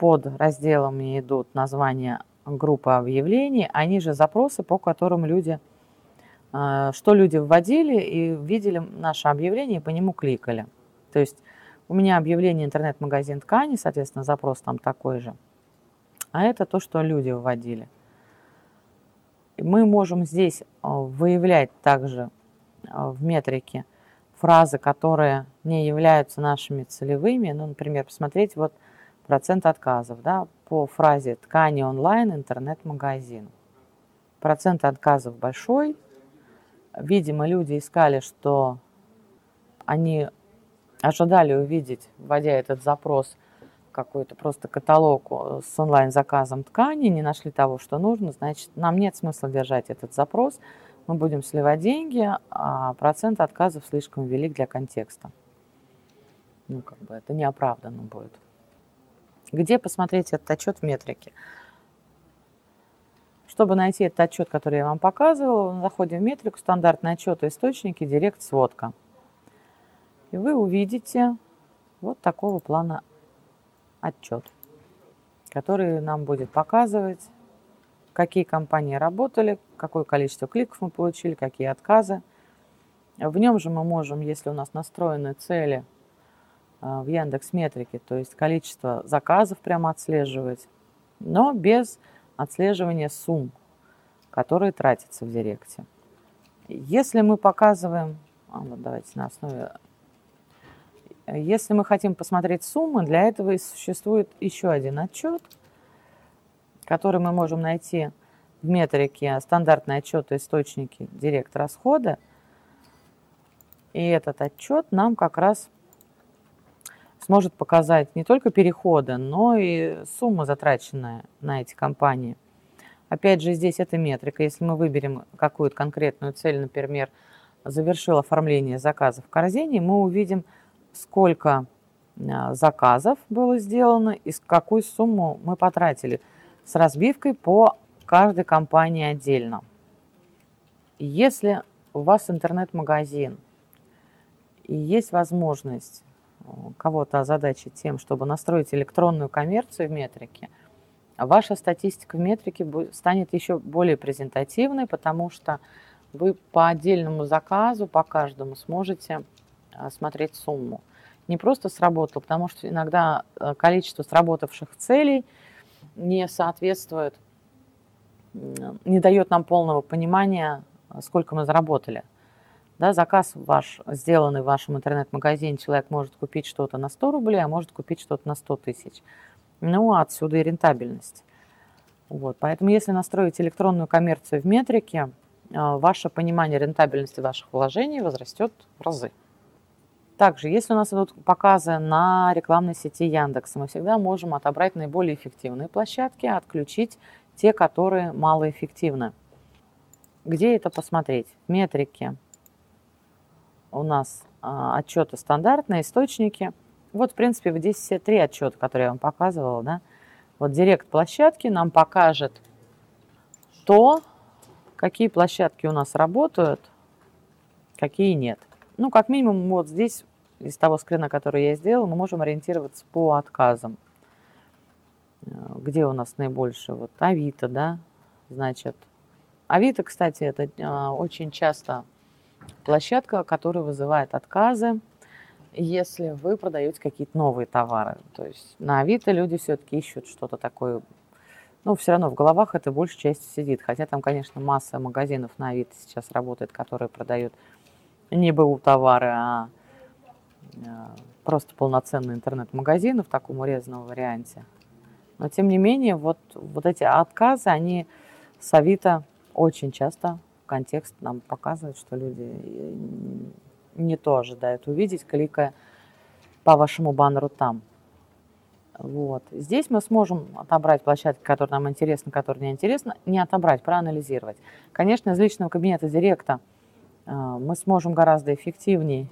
под разделами идут названия группы объявлений, они же запросы, по которым люди, э, что люди вводили и видели наше объявление и по нему кликали. То есть у меня объявление интернет-магазин ткани, соответственно, запрос там такой же. А это то, что люди вводили. Мы можем здесь э, выявлять также э, в метрике фразы, которые не являются нашими целевыми. Ну, например, посмотреть вот процент отказов да, по фразе «ткани онлайн, интернет-магазин». Процент отказов большой. Видимо, люди искали, что они ожидали увидеть, вводя этот запрос, какой-то просто каталог э, с онлайн-заказом ткани, не нашли того, что нужно, значит, нам нет смысла держать этот запрос, мы будем сливать деньги, а процент отказов слишком велик для контекста. Ну, как бы это неоправданно будет. Где посмотреть этот отчет в метрике? Чтобы найти этот отчет, который я вам показывала, заходим в метрику, стандартный отчет источники, директ, сводка. И вы увидите вот такого плана отчет, который нам будет показывать, какие компании работали, какое количество кликов мы получили, какие отказы. В нем же мы можем, если у нас настроены цели в Яндекс Метрике, то есть количество заказов прямо отслеживать, но без отслеживания сумм, которые тратятся в Директе. Если мы показываем, а, давайте на основе, если мы хотим посмотреть суммы, для этого и существует еще один отчет, который мы можем найти в метрике стандартные отчеты источники директ расхода. И этот отчет нам как раз сможет показать не только переходы, но и сумма, затраченная на эти компании. Опять же, здесь это метрика. Если мы выберем какую-то конкретную цель, например, завершил оформление заказа в корзине, мы увидим, сколько а, заказов было сделано и какую сумму мы потратили с разбивкой по каждой компании отдельно. Если у вас интернет-магазин и есть возможность кого-то озадачить тем, чтобы настроить электронную коммерцию в метрике, ваша статистика в метрике станет еще более презентативной, потому что вы по отдельному заказу, по каждому сможете а, смотреть сумму. не просто сработал, потому что иногда э, количество сработавших целей не соответствует, не дает нам полного понимания, сколько мы заработали. Да, заказ ваш, сделанный в вашем интернет-магазине, человек может купить что-то на 100 рублей, а может купить что-то на 100 тысяч. Ну, отсюда и рентабельность. Вот, поэтому если настроить электронную коммерцию в метрике, а, ваше понимание рентабельности ваших вложений возрастет в разы. Также, если у нас идут показы на рекламной сети Яндекса, мы всегда можем отобрать наиболее эффективные площадки, отключить те, которые малоэффективны. Где это посмотреть? В метрике у нас а, отчеты стандартные, источники. Вот, в принципе, здесь все три отчета, которые я вам показывала. Да? Вот директ площадки нам покажет то, какие площадки у нас работают, какие нет. Ну, как минимум, вот здесь, из того скрина, который я сделала, мы можем ориентироваться по отказам. Э, где у нас наибольше? Вот Авито, да, значит. Авито, кстати, это э, очень часто площадка, которая вызывает отказы, если вы продаете какие-то новые товары. То есть на Авито люди все-таки ищут что-то такое ну, все равно в головах это большей части сидит. Хотя там, конечно, масса магазинов на Авито сейчас работает, которые продают не БУ товары, а, а просто полноценные интернет-магазины в таком урезанном варианте. Но, тем не менее, вот, вот эти отказы, они с Авито очень часто контекст нам показывает, что люди не то ожидают увидеть, кликая по вашему баннеру там. Вот. Здесь мы сможем отобрать площадки, которые нам интересны, которые не интересны, не отобрать, проанализировать. Конечно, из личного кабинета директа э, мы сможем гораздо эффективнее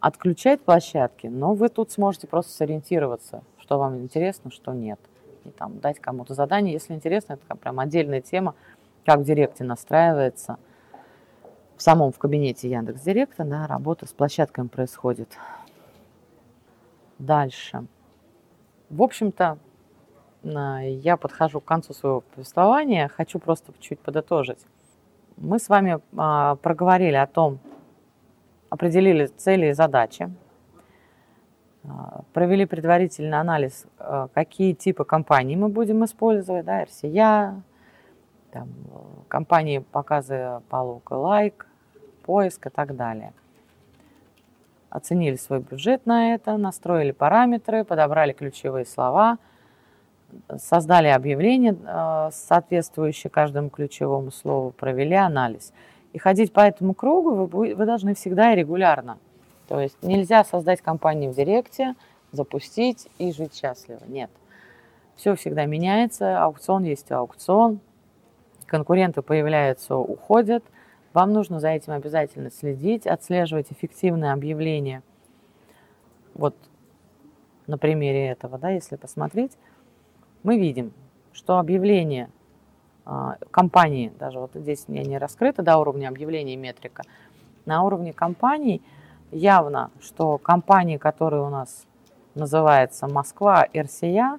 отключать площадки, но вы тут сможете просто сориентироваться, что вам интересно, что нет. И там дать кому-то задание, если интересно, это прям отдельная тема, как в директе настраивается. В самом в кабинете Яндекс Директа да, работа с площадками происходит. Дальше. В общем-то, я подхожу к концу своего повествования, хочу просто чуть подытожить. Мы с вами а, проговорили о том, определили цели и задачи, а, провели предварительный анализ, а, какие типы компаний мы будем использовать, да, RCA, там, компании показы по лайк, поиск и так далее – оценили свой бюджет на это, настроили параметры, подобрали ключевые слова, создали объявление, э, соответствующее каждому ключевому слову, провели анализ. И ходить по этому кругу вы, вы должны всегда и регулярно. То есть нельзя создать компанию в Директе, запустить и жить счастливо. Нет. Все всегда меняется, аукцион есть аукцион, конкуренты появляются, уходят – вам нужно за этим обязательно следить, отслеживать эффективные объявления. Вот на примере этого, да, если посмотреть, мы видим, что объявление а, компании, даже вот здесь мне не раскрыто до уровня объявления метрика, на уровне компаний явно, что компания, которая у нас называется Москва РСЯ,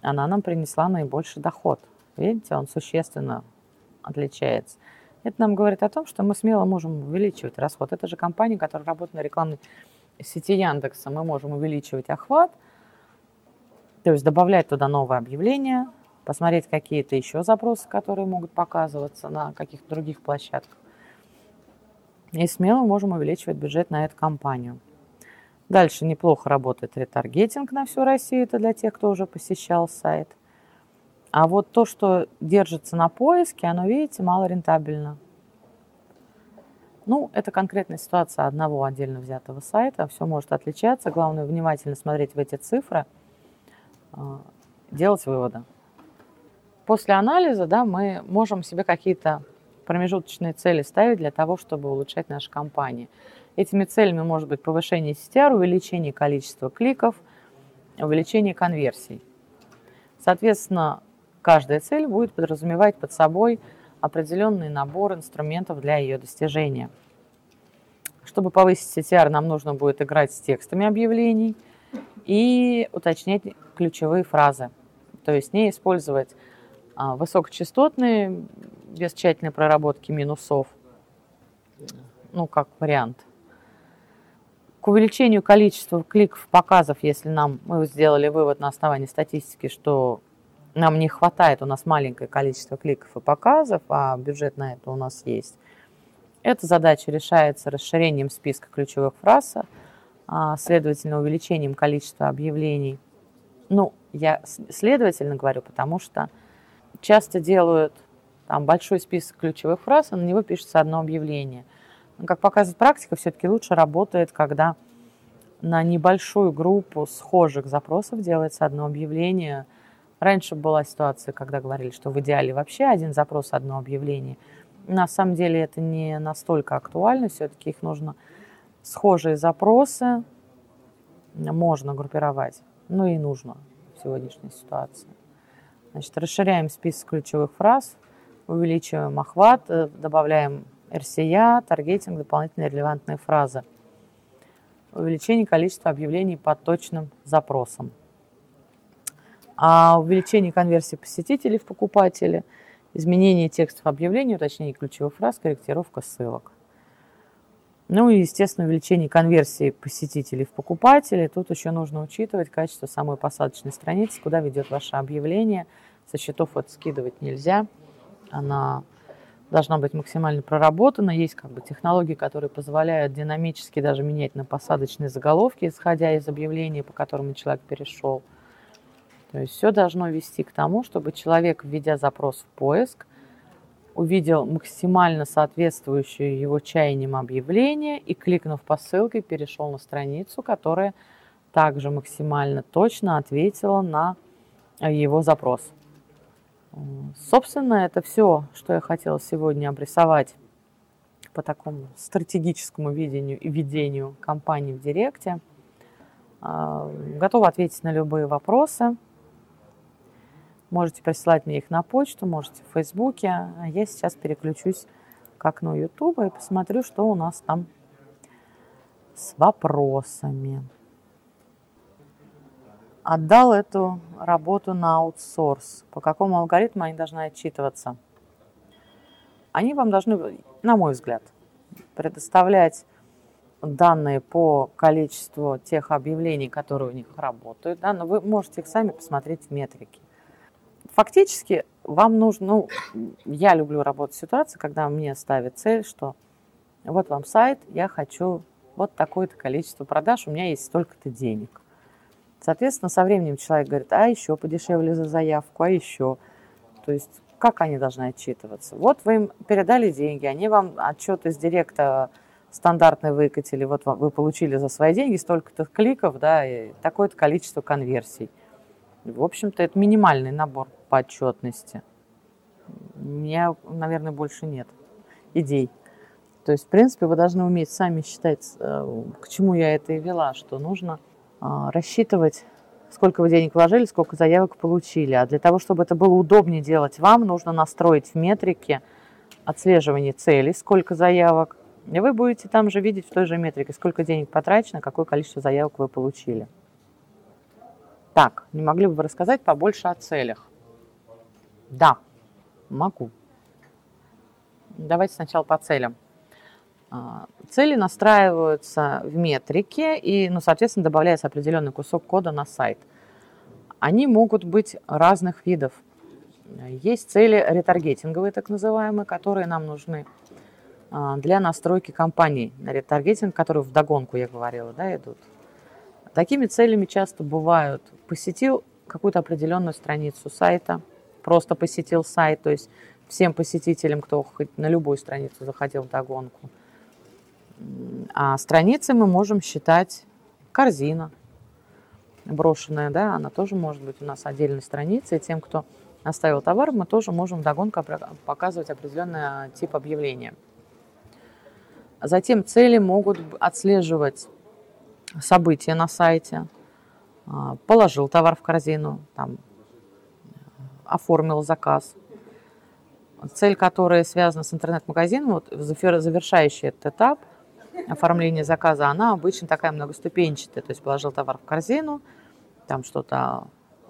она нам принесла наибольший доход. Видите, он существенно отличается. Это нам говорит о том, что мы смело можем увеличивать расход. Это же компания, которая работает на рекламной сети Яндекса. Мы можем увеличивать охват, то есть добавлять туда новые объявления, посмотреть какие-то еще запросы, которые могут показываться на каких-то других площадках. И смело можем увеличивать бюджет на эту компанию. Дальше неплохо работает ретаргетинг на всю Россию. Это для тех, кто уже посещал сайт – а вот то, что держится на поиске, оно, видите, мало рентабельно. Ну, это конкретная ситуация одного отдельно взятого сайта. Все может отличаться. Главное, внимательно смотреть в эти цифры, а, делать выводы. После анализа да, мы можем себе какие-то промежуточные цели ставить для того, чтобы улучшать наши компании. Этими целями может быть повышение CTR, увеличение количества кликов, увеличение конверсий. Соответственно, Каждая цель будет подразумевать под собой определенный набор инструментов для ее достижения. Чтобы повысить CTR, нам нужно будет играть с текстами объявлений и уточнять ключевые фразы. То есть не использовать а, высокочастотные без тщательной проработки минусов, ну, как вариант. к увеличению количества кликов, показов, если нам мы сделали вывод на основании статистики, что нам не хватает, у нас маленькое количество кликов и показов, а бюджет на это у нас есть. Эта задача решается расширением списка ключевых фраз, а, следовательно, увеличением количества объявлений. Ну, я следовательно говорю, потому что часто делают там большой список ключевых фраз, а на него пишется одно объявление. Но, как показывает практика, все-таки лучше работает, когда на небольшую группу схожих запросов делается одно объявление. Раньше была ситуация, когда говорили, что в идеале вообще один запрос, одно объявление – на самом деле это не настолько актуально, все-таки их нужно схожие запросы можно группировать, ну и нужно в сегодняшней ситуации. Значит, расширяем список ключевых фраз, увеличиваем охват, э, добавляем RCA, таргетинг, дополнительные релевантные фразы. Увеличение количества объявлений по точным запросам. А увеличение конверсии посетителей в покупатели – изменение текстов объявлений, уточнение ключевых фраз, корректировка ссылок. Ну и, естественно, увеличение конверсии посетителей в покупателей. Тут еще нужно учитывать качество самой посадочной страницы, куда ведет ваше объявление. Со счетов вот скидывать нельзя. Она должна быть максимально проработана. Есть как бы технологии, которые позволяют динамически даже менять на посадочные заголовки, исходя из объявления, по которому человек перешел. То есть все должно вести к тому, чтобы человек, введя запрос в поиск, увидел максимально соответствующее его чаяниям объявление и, кликнув по ссылке, перешел на страницу, которая также максимально точно ответила на его запрос. Собственно, это все, что я хотела сегодня обрисовать по такому стратегическому видению и ведению компании в Директе. А, готова ответить на любые вопросы. Можете присылать мне их на почту, можете в Фейсбуке. А я сейчас переключусь к окну Ютуба и посмотрю, что у нас там с вопросами. Отдал эту работу на аутсорс. По какому алгоритму они должны отчитываться? Они вам должны, на мой взгляд, предоставлять данные по количеству тех объявлений, которые у них работают, да, но вы можете их сами посмотреть в метрике фактически вам нужно, ну, я люблю работать в ситуации, когда мне ставят цель, что вот вам сайт, я хочу вот такое-то количество продаж, у меня есть столько-то денег. Соответственно, со временем человек говорит, а еще подешевле за заявку, а еще. То есть, как они должны отчитываться? Вот вы им передали деньги, они вам отчет из директа стандартный выкатили, вот вы получили за свои деньги столько-то кликов, да, и такое-то количество конверсий. В общем-то, это минимальный набор по отчетности. У меня, наверное, больше нет идей. То есть, в принципе, вы должны уметь сами считать, э, к чему я это и вела, что нужно а, рассчитывать, сколько вы денег вложили, сколько заявок получили. А для того, чтобы это было удобнее делать вам, нужно настроить в метрике отслеживание целей, сколько заявок. И вы будете там же видеть в той же метрике, сколько денег потрачено, какое количество заявок вы получили. Так, не могли бы вы рассказать побольше о целях? Да, могу. Давайте сначала по целям. А, цели настраиваются в метрике и, ну, соответственно, добавляется определенный кусок кода на сайт. Они могут быть разных видов. Есть цели ретаргетинговые, так называемые, которые нам нужны а, для настройки компаний на ретаргетинг, которые в догонку, я говорила, да, идут. Такими целями часто бывают посетил какую-то определенную страницу сайта, просто посетил сайт, то есть всем посетителям, кто хоть на любую страницу заходил в догонку. А страницы мы можем считать корзина брошенная, да, она тоже может быть у нас отдельной страницей. Тем, кто оставил товар, мы тоже можем в догонку показывать определенный тип объявления. Затем цели могут отслеживать события на сайте, а, положил товар в корзину, там, оформил заказ. Цель, которая связана с интернет-магазином, вот завершающий этот этап оформления заказа, она обычно такая многоступенчатая. То есть положил товар в корзину, там что-то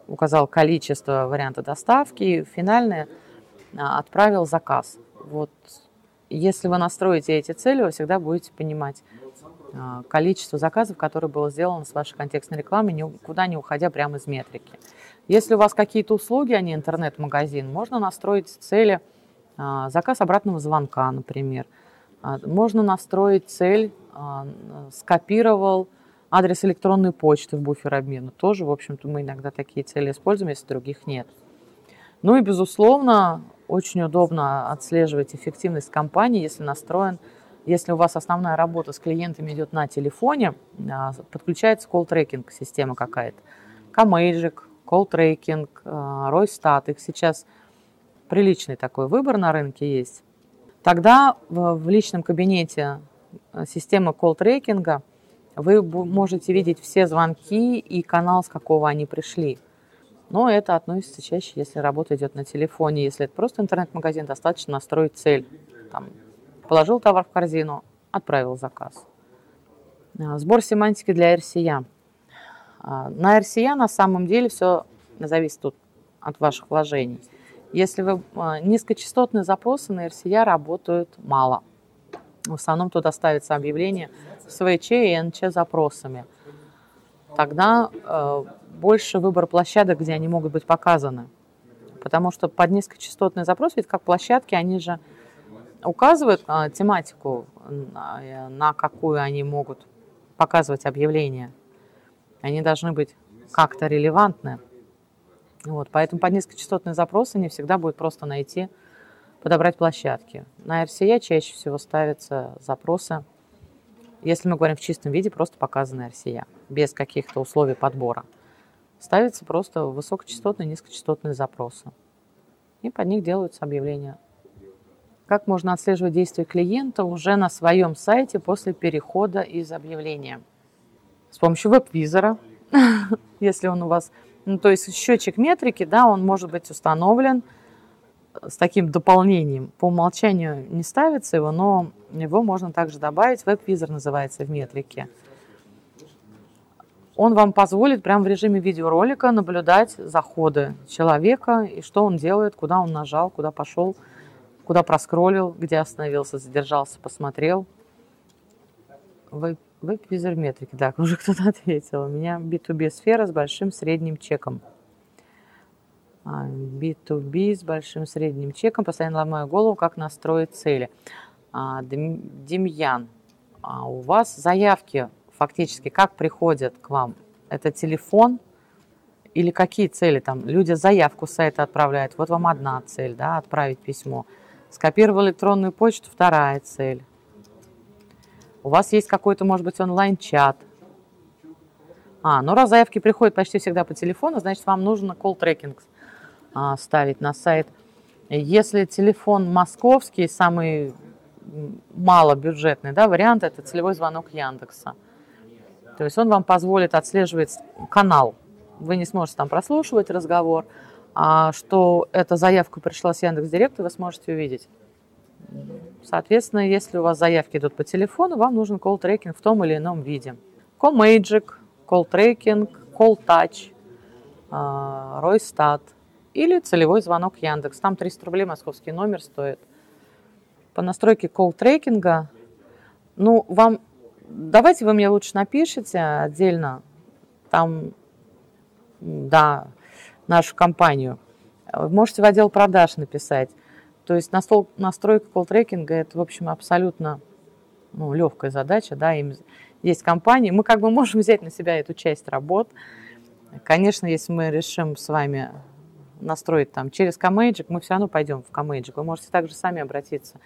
указал количество варианта доставки, финальное а, отправил заказ. Вот если вы настроите эти цели, вы всегда будете понимать, а, количество заказов, которое было сделано с вашей контекстной рекламы, никуда не уходя прямо из метрики. Если у вас какие-то услуги, а не интернет-магазин, можно настроить цели, а, заказ обратного звонка, например. А, можно настроить цель, скопировал адрес электронной почты в буфер обмена. Тоже, в общем-то, мы иногда такие цели используем, если других нет. Ну и, безусловно, очень удобно отслеживать эффективность компании, если настроен если у вас основная работа с клиентами идет на телефоне, а, подключается call-трекинг система какая-то. Comagic, call-трекинг, Roystat. Их сейчас приличный такой выбор на рынке есть. Тогда в личном кабинете э, системы call-трекинга вы можете видеть все звонки и канал, с какого они пришли. Но это относится чаще, если работа идет на телефоне. Если это просто интернет-магазин, достаточно настроить цель. Там, Положил товар в корзину, отправил заказ. А, сбор семантики для RCA. А, на RCA на самом деле все зависит от ваших вложений. Если вы а, низкочастотные запросы на RCA работают мало. В основном туда ставится объявление с ВЧ и НЧ запросами. Тогда э, больше выбор площадок, где они могут быть показаны. Потому что под низкочастотный запрос, ведь как площадки, они же указывают а, тематику, на, на какую они могут показывать объявления. Они должны быть как-то релевантны. Вот, поэтому под низкочастотные запросы не всегда будет просто найти, подобрать площадки. На RCA чаще всего ставятся запросы, если мы говорим в чистом виде, просто показаны RCA, без каких-то условий подбора. Ставятся просто высокочастотные, низкочастотные запросы. И под них делаются объявления как можно отслеживать действия клиента уже на своем сайте после перехода из объявления? С помощью веб-визора, *laughs* если он у вас... Ну, то есть счетчик метрики, да, он может быть установлен с таким дополнением. По умолчанию не ставится его, но его можно также добавить. Веб-визор называется в метрике. Он вам позволит прямо в режиме видеоролика наблюдать заходы человека и что он делает, куда он нажал, куда пошел – куда проскроллил, где остановился, задержался, посмотрел. Веб-визор метрики, так, *laughs* уже кто-то ответил. У меня B2B сфера с большим средним чеком. B2B а, с большим средним чеком. Постоянно ломаю голову, как настроить цели. А, Демьян, а у вас заявки фактически как приходят к вам? Это телефон или какие цели там? Люди заявку с сайта отправляют. Вот вам одна цель, да, отправить письмо. Скопировал электронную почту, вторая цель. У вас есть какой-то, может быть, онлайн-чат. А, ну раз заявки приходят почти всегда по телефону, значит, вам нужно колл-трекинг а, ставить на сайт. Если телефон московский, самый малобюджетный да, вариант, это целевой звонок Яндекса. То есть он вам позволит отслеживать канал. Вы не сможете там прослушивать разговор, а что эта заявка пришла с Яндекс.Директа, вы сможете увидеть. Соответственно, если у вас заявки идут по телефону, вам нужен колл-трекинг в том или ином виде. Comagic, колл-трекинг, Calltouch, Roistat или целевой звонок Яндекс. Там 300 рублей московский номер стоит. По настройке колл-трекинга, ну, вам, давайте вы мне лучше напишите отдельно, там, да, нашу компанию. Можете в отдел продаж написать. То есть настол, настройка колл-трекинга – это, в общем, абсолютно ну, легкая задача. Да, им есть компании. Мы как бы можем *laughs* взять на себя эту часть работ. Конечно, если мы решим с вами настроить там через Comagic, мы все равно пойдем в Comagic. Вы можете также сами обратиться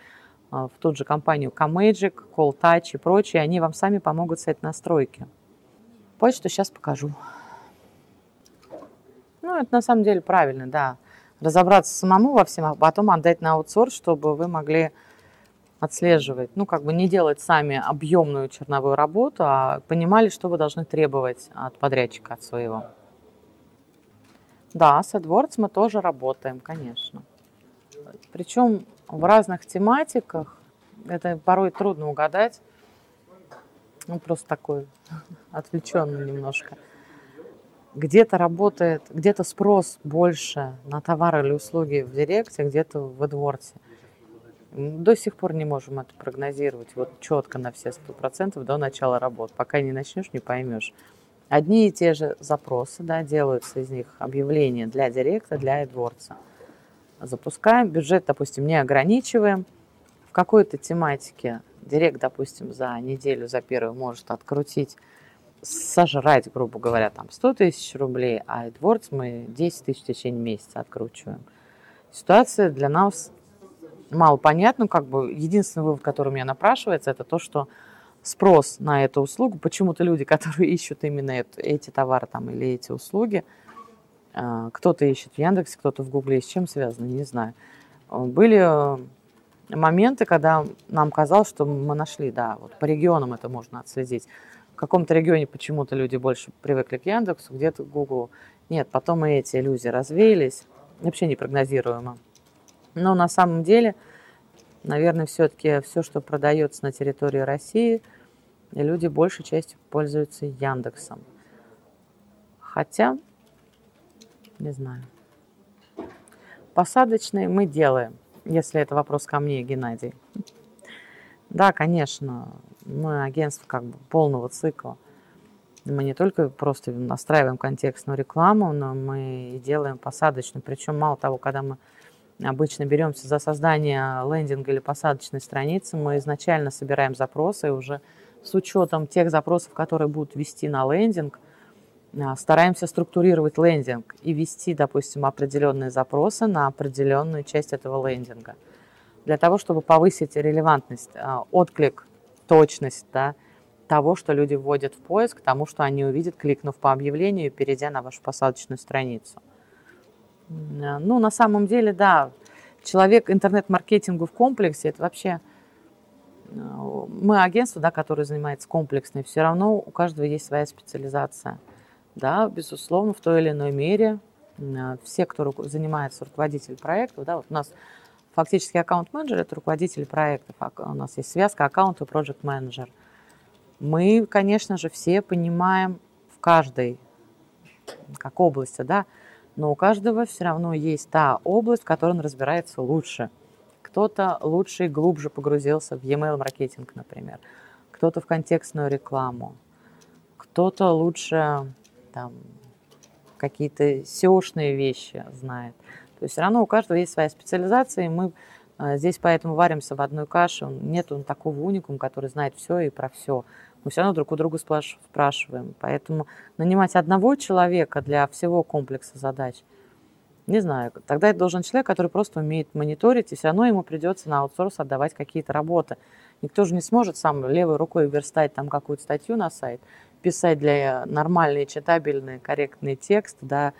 а, в ту же компанию Comagic, Call Touch и прочие. Они вам сами помогут с этой настройки. Почту сейчас покажу. Ну, это на самом деле правильно, да. Разобраться самому во всем, а потом отдать на аутсорс, чтобы вы могли отслеживать. Ну, как бы не делать сами объемную черновую работу, а понимали, что вы должны требовать от подрядчика, от своего. Да, с AdWords мы тоже работаем, конечно. Причем в разных тематиках. Это порой трудно угадать. Ну, просто такой отвлеченный немножко где-то работает, где-то спрос больше на товары или услуги в Директе, где-то в AdWords. До сих пор не можем это прогнозировать вот четко на все сто процентов до начала работ. Пока не начнешь, не поймешь. Одни и те же запросы, да, делаются из них объявления для директа, для AdWords. Запускаем, бюджет, допустим, не ограничиваем. В какой-то тематике директ, допустим, за неделю, за первую может открутить, сожрать, грубо говоря, там 100 тысяч рублей, а AdWords мы 10 тысяч в течение месяца откручиваем. Ситуация для нас мало понятна, как бы единственный вывод, который у меня напрашивается, это то, что спрос на эту услугу, почему-то люди, которые ищут именно это, эти товары там, или эти услуги, а, кто-то ищет в Яндексе, кто-то в Гугле, с чем связано, не знаю. Были э, моменты, когда нам казалось, что мы нашли, да, вот по регионам это можно отследить. В каком-то регионе почему-то люди больше привыкли к Яндексу, где-то к Гуглу. Нет, потом и эти иллюзии развеялись, вообще непрогнозируемо. Но на самом деле, наверное, все-таки все, что продается на территории России, люди большей частью пользуются Яндексом. Хотя, не знаю. Посадочные мы делаем, если это вопрос ко мне, Геннадий. Да, конечно, мы агентство как бы полного цикла. Мы не только просто настраиваем контекстную рекламу, но мы и делаем посадочную. Причем мало того, когда мы обычно беремся за создание лендинга или посадочной страницы, мы изначально собираем запросы и уже с учетом тех запросов, которые будут вести на лендинг, а, стараемся структурировать лендинг и вести, допустим, определенные запросы на определенную часть этого лендинга. Для того, чтобы повысить релевантность, а, отклик, точность да, того, что люди вводят в поиск, тому, что они увидят, кликнув по объявлению и перейдя на вашу посадочную страницу. Э, ну, на самом деле, да, человек интернет-маркетингу в комплексе, это вообще э, мы агентство, да, которое занимается комплексной, все равно у каждого есть своя специализация. Да, безусловно, в той или иной мере э, все, кто занимается руководитель проектов, да, вот у нас фактически аккаунт-менеджер – это руководитель проектов, у нас есть связка аккаунт и проект менеджер Мы, конечно же, все понимаем в каждой как области, да, но у каждого все равно есть та область, в которой он разбирается лучше. Кто-то лучше и глубже погрузился в e-mail маркетинг, например, кто-то в контекстную рекламу, кто-то лучше там, какие-то SEO-шные вещи знает. То есть все равно у каждого есть своя специализация, и мы э, здесь поэтому варимся в одной каше. Нет такого уникума, который знает все и про все мы все равно друг у друга спрашиваем. Поэтому нанимать одного человека для всего комплекса задач, не знаю, тогда это должен человек, который просто умеет мониторить, и все равно ему придется на аутсорс отдавать какие-то работы. Никто же не сможет сам левой рукой верстать там какую-то статью на сайт, писать для нормальные, читабельные, корректные тексты, да,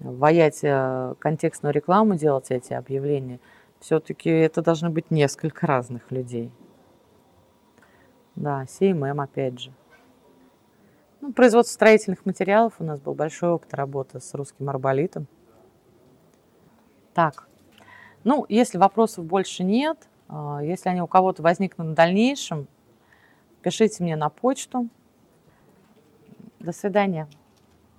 ваять э, контекстную рекламу, делать эти объявления. Все-таки это должны быть несколько разных людей. Да, CMM опять же. Ну, производство строительных материалов. У нас был большой опыт работы с русским арболитом. Так, ну, если вопросов больше нет, а, если они у кого-то возникнут в дальнейшем, пишите мне на почту. До свидания.